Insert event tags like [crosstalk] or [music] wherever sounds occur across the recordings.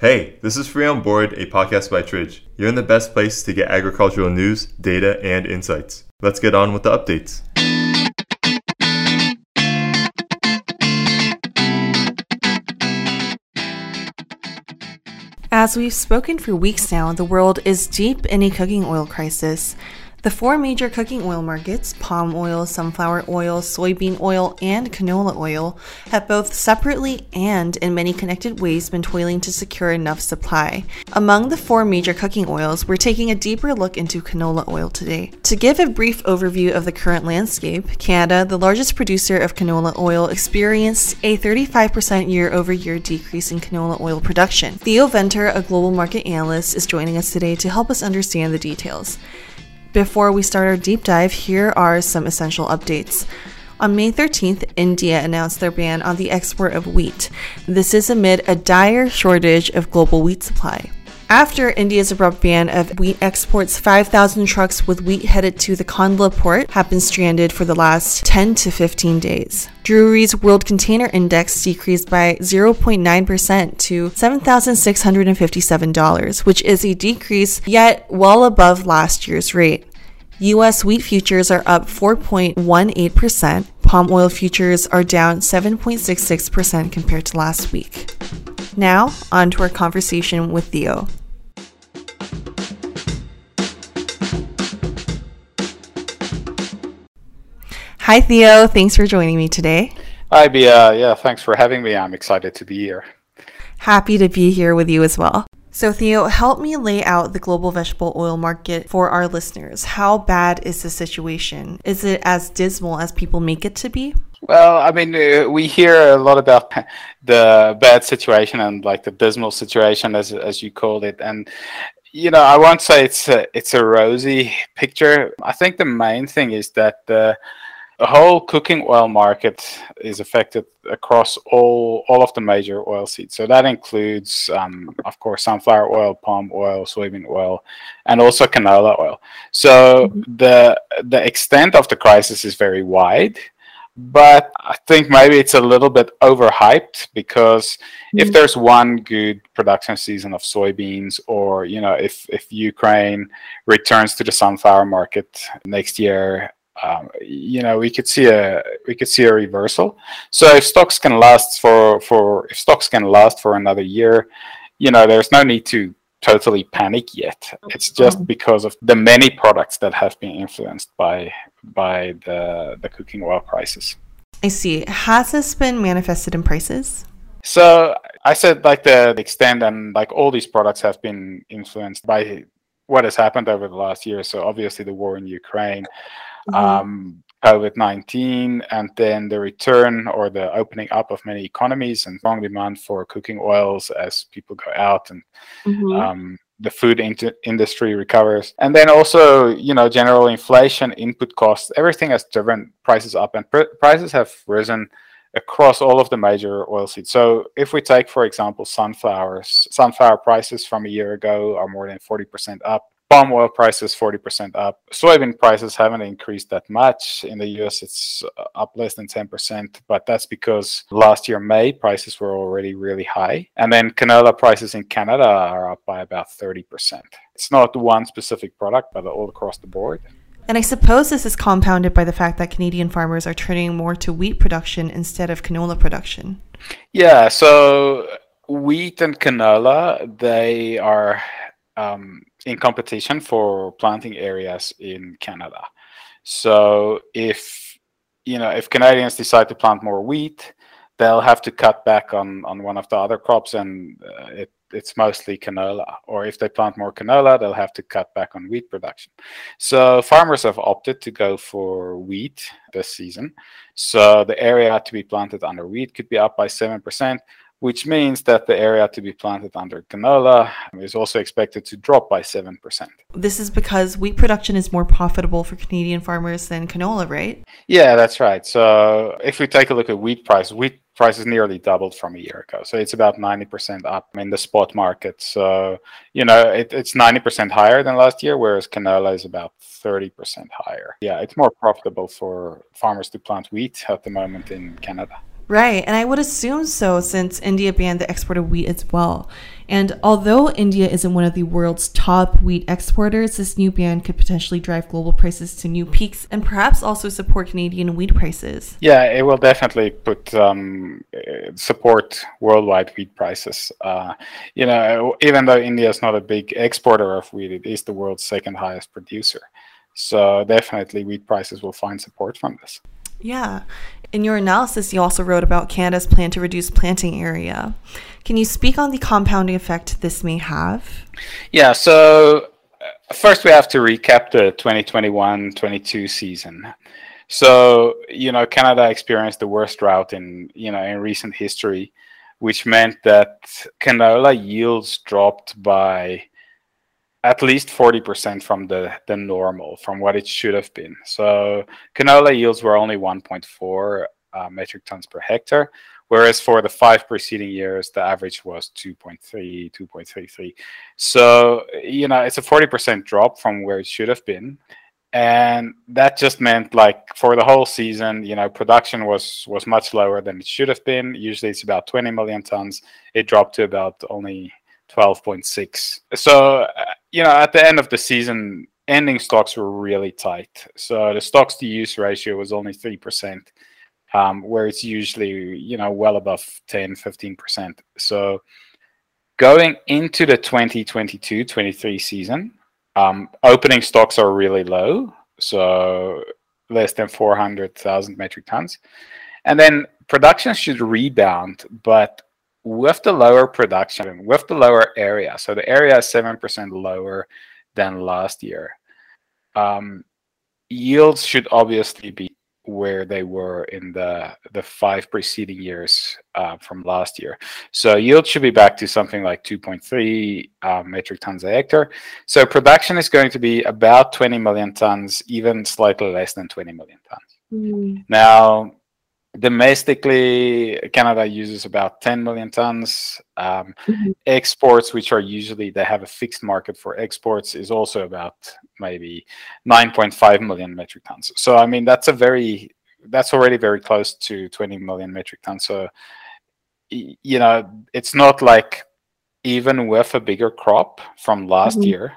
Hey, this is Free on Board, a podcast by Tridge. You're in the best place to get agricultural news, data, and insights. Let's get on with the updates. As we've spoken for weeks now, the world is deep in a cooking oil crisis. The four major cooking oil markets palm oil, sunflower oil, soybean oil, and canola oil have both separately and in many connected ways been toiling to secure enough supply. Among the four major cooking oils, we're taking a deeper look into canola oil today. To give a brief overview of the current landscape, Canada, the largest producer of canola oil, experienced a 35% year over year decrease in canola oil production. Theo Venter, a global market analyst, is joining us today to help us understand the details. Before we start our deep dive, here are some essential updates. On May 13th, India announced their ban on the export of wheat. This is amid a dire shortage of global wheat supply. After India's abrupt ban of wheat exports, 5,000 trucks with wheat headed to the Kandla port have been stranded for the last 10 to 15 days. Drewry's World Container Index decreased by 0.9% to $7,657, which is a decrease yet well above last year's rate. US wheat futures are up 4.18%. Palm oil futures are down 7.66% compared to last week. Now, on to our conversation with Theo. Hi, Theo. Thanks for joining me today. Hi, Bea. Yeah, thanks for having me. I'm excited to be here. Happy to be here with you as well. So, Theo, help me lay out the global vegetable oil market for our listeners. How bad is the situation? Is it as dismal as people make it to be? Well, I mean, uh, we hear a lot about [laughs] the bad situation and like the dismal situation, as as you called it, and you know, I won't say it's a, it's a rosy picture. I think the main thing is that the the whole cooking oil market is affected across all all of the major oil seeds. So that includes, um, of course, sunflower oil, palm oil, soybean oil, and also canola oil. So mm-hmm. the the extent of the crisis is very wide. But I think maybe it's a little bit overhyped because if there's one good production season of soybeans, or you know, if if Ukraine returns to the sunflower market next year, um, you know we could see a we could see a reversal. So if stocks can last for for if stocks can last for another year, you know there's no need to totally panic yet. It's just mm-hmm. because of the many products that have been influenced by by the the cooking oil prices. I see. Has this been manifested in prices? So I said like the extent and like all these products have been influenced by what has happened over the last year. So obviously the war in Ukraine. Um, COVID 19, and then the return or the opening up of many economies and strong demand for cooking oils as people go out and mm-hmm. um, the food in- industry recovers. And then also, you know, general inflation, input costs, everything has driven prices up, and pr- prices have risen across all of the major oilseeds. So if we take, for example, sunflowers, sunflower prices from a year ago are more than 40% up palm oil prices 40% up. Soybean prices haven't increased that much. In the US, it's uh, up less than 10%, but that's because last year, May, prices were already really high. And then canola prices in Canada are up by about 30%. It's not one specific product, but all across the board. And I suppose this is compounded by the fact that Canadian farmers are turning more to wheat production instead of canola production. Yeah, so wheat and canola, they are um, in competition for planting areas in Canada. So if you know if Canadians decide to plant more wheat, they'll have to cut back on on one of the other crops, and uh, it, it's mostly canola. Or if they plant more canola, they'll have to cut back on wheat production. So farmers have opted to go for wheat this season. So the area to be planted under wheat could be up by seven percent which means that the area to be planted under canola is also expected to drop by 7%. This is because wheat production is more profitable for Canadian farmers than canola, right? Yeah, that's right. So if we take a look at wheat price, wheat price is nearly doubled from a year ago. So it's about 90% up in the spot market. So, you know, it, it's 90% higher than last year, whereas canola is about 30% higher. Yeah, it's more profitable for farmers to plant wheat at the moment in Canada. Right, and I would assume so since India banned the export of wheat as well. And although India isn't one of the world's top wheat exporters, this new ban could potentially drive global prices to new peaks and perhaps also support Canadian wheat prices. Yeah, it will definitely put um, support worldwide wheat prices. Uh, you know, even though India is not a big exporter of wheat, it is the world's second highest producer. So definitely, wheat prices will find support from this. Yeah. In your analysis, you also wrote about Canada's plan to reduce planting area. Can you speak on the compounding effect this may have? Yeah, so uh, first we have to recap the 2021 22 season. So, you know, Canada experienced the worst drought in, you know, in recent history, which meant that canola yields dropped by at least 40% from the, the normal, from what it should have been. So canola yields were only 1.4 uh, metric tons per hectare, whereas for the five preceding years, the average was 2.3, 2.33. So, you know, it's a 40% drop from where it should have been. And that just meant like for the whole season, you know, production was was much lower than it should have been. Usually it's about 20 million tons. It dropped to about only 12.6. So, uh, you know, at the end of the season, ending stocks were really tight. So the stocks to use ratio was only 3%, um, where it's usually, you know, well above 10, 15%. So going into the 2022 23 season, um, opening stocks are really low. So less than 400,000 metric tons. And then production should rebound, but with the lower production, with the lower area, so the area is 7% lower than last year, um, yields should obviously be where they were in the the five preceding years uh, from last year. So yield should be back to something like 2.3 uh, metric tons a hectare. So production is going to be about 20 million tons, even slightly less than 20 million tons. Mm. Now, domestically canada uses about 10 million tons um, mm-hmm. exports which are usually they have a fixed market for exports is also about maybe 9.5 million metric tons so i mean that's a very that's already very close to 20 million metric tons so you know it's not like even with a bigger crop from last mm-hmm. year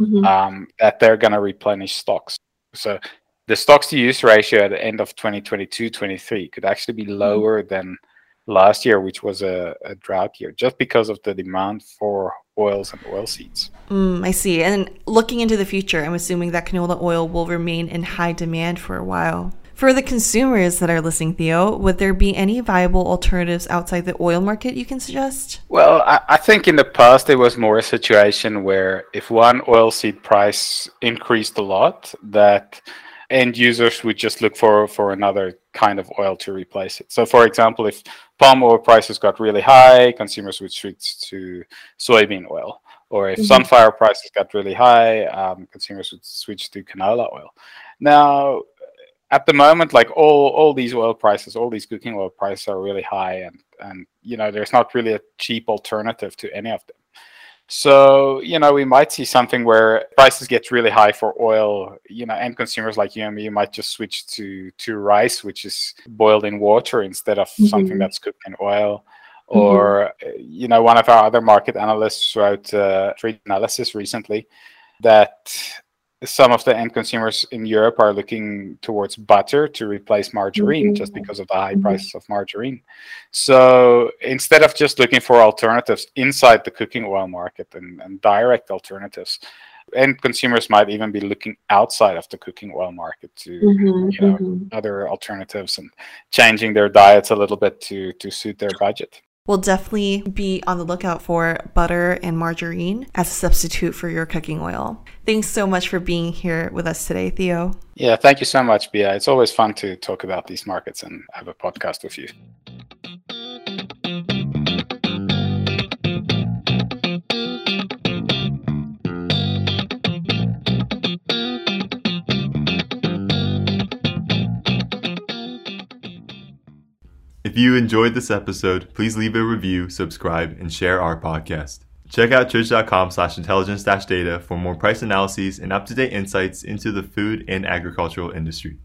mm-hmm. Um, that they're going to replenish stocks so the stocks to use ratio at the end of 2022 23 could actually be mm-hmm. lower mm-hmm. than last year which was a, a, drought year just because of the demand for oils and oil seeds mm, i see and looking into the future i'm assuming that canola oil will remain in high demand for a while for the consumers that are listening, Theo, would there be any viable alternatives outside the oil market you can suggest? Well, I, I think in the past it was more a situation where if one oilseed price increased a lot, that end users would just look for for another kind of oil to replace it. So, for example, if palm oil prices got really high, consumers would switch to soybean oil. Or if mm-hmm. sunflower prices got really high, um, consumers would switch to canola oil. Now, at the moment, like all all these oil prices, all these cooking oil prices are really high, and and you know there's not really a cheap alternative to any of them. So, you know, we might see something where prices get really high for oil, you know, and consumers like you and me might just switch to to rice, which is boiled in water instead of mm-hmm. something that's cooked in oil. Mm-hmm. Or, you know, one of our other market analysts wrote a trade analysis recently that some of the end consumers in Europe are looking towards butter to replace margarine mm-hmm. just because of the high mm-hmm. prices of margarine. So instead of just looking for alternatives inside the cooking oil market and, and direct alternatives, end consumers might even be looking outside of the cooking oil market to mm-hmm, you know mm-hmm. other alternatives and changing their diets a little bit to to suit their budget. We'll definitely be on the lookout for butter and margarine as a substitute for your cooking oil. Thanks so much for being here with us today, Theo. Yeah, thank you so much, Bea. It's always fun to talk about these markets and have a podcast with you. If you enjoyed this episode, please leave a review, subscribe, and share our podcast. Check out tridge.com slash intelligence data for more price analyses and up-to-date insights into the food and agricultural industry.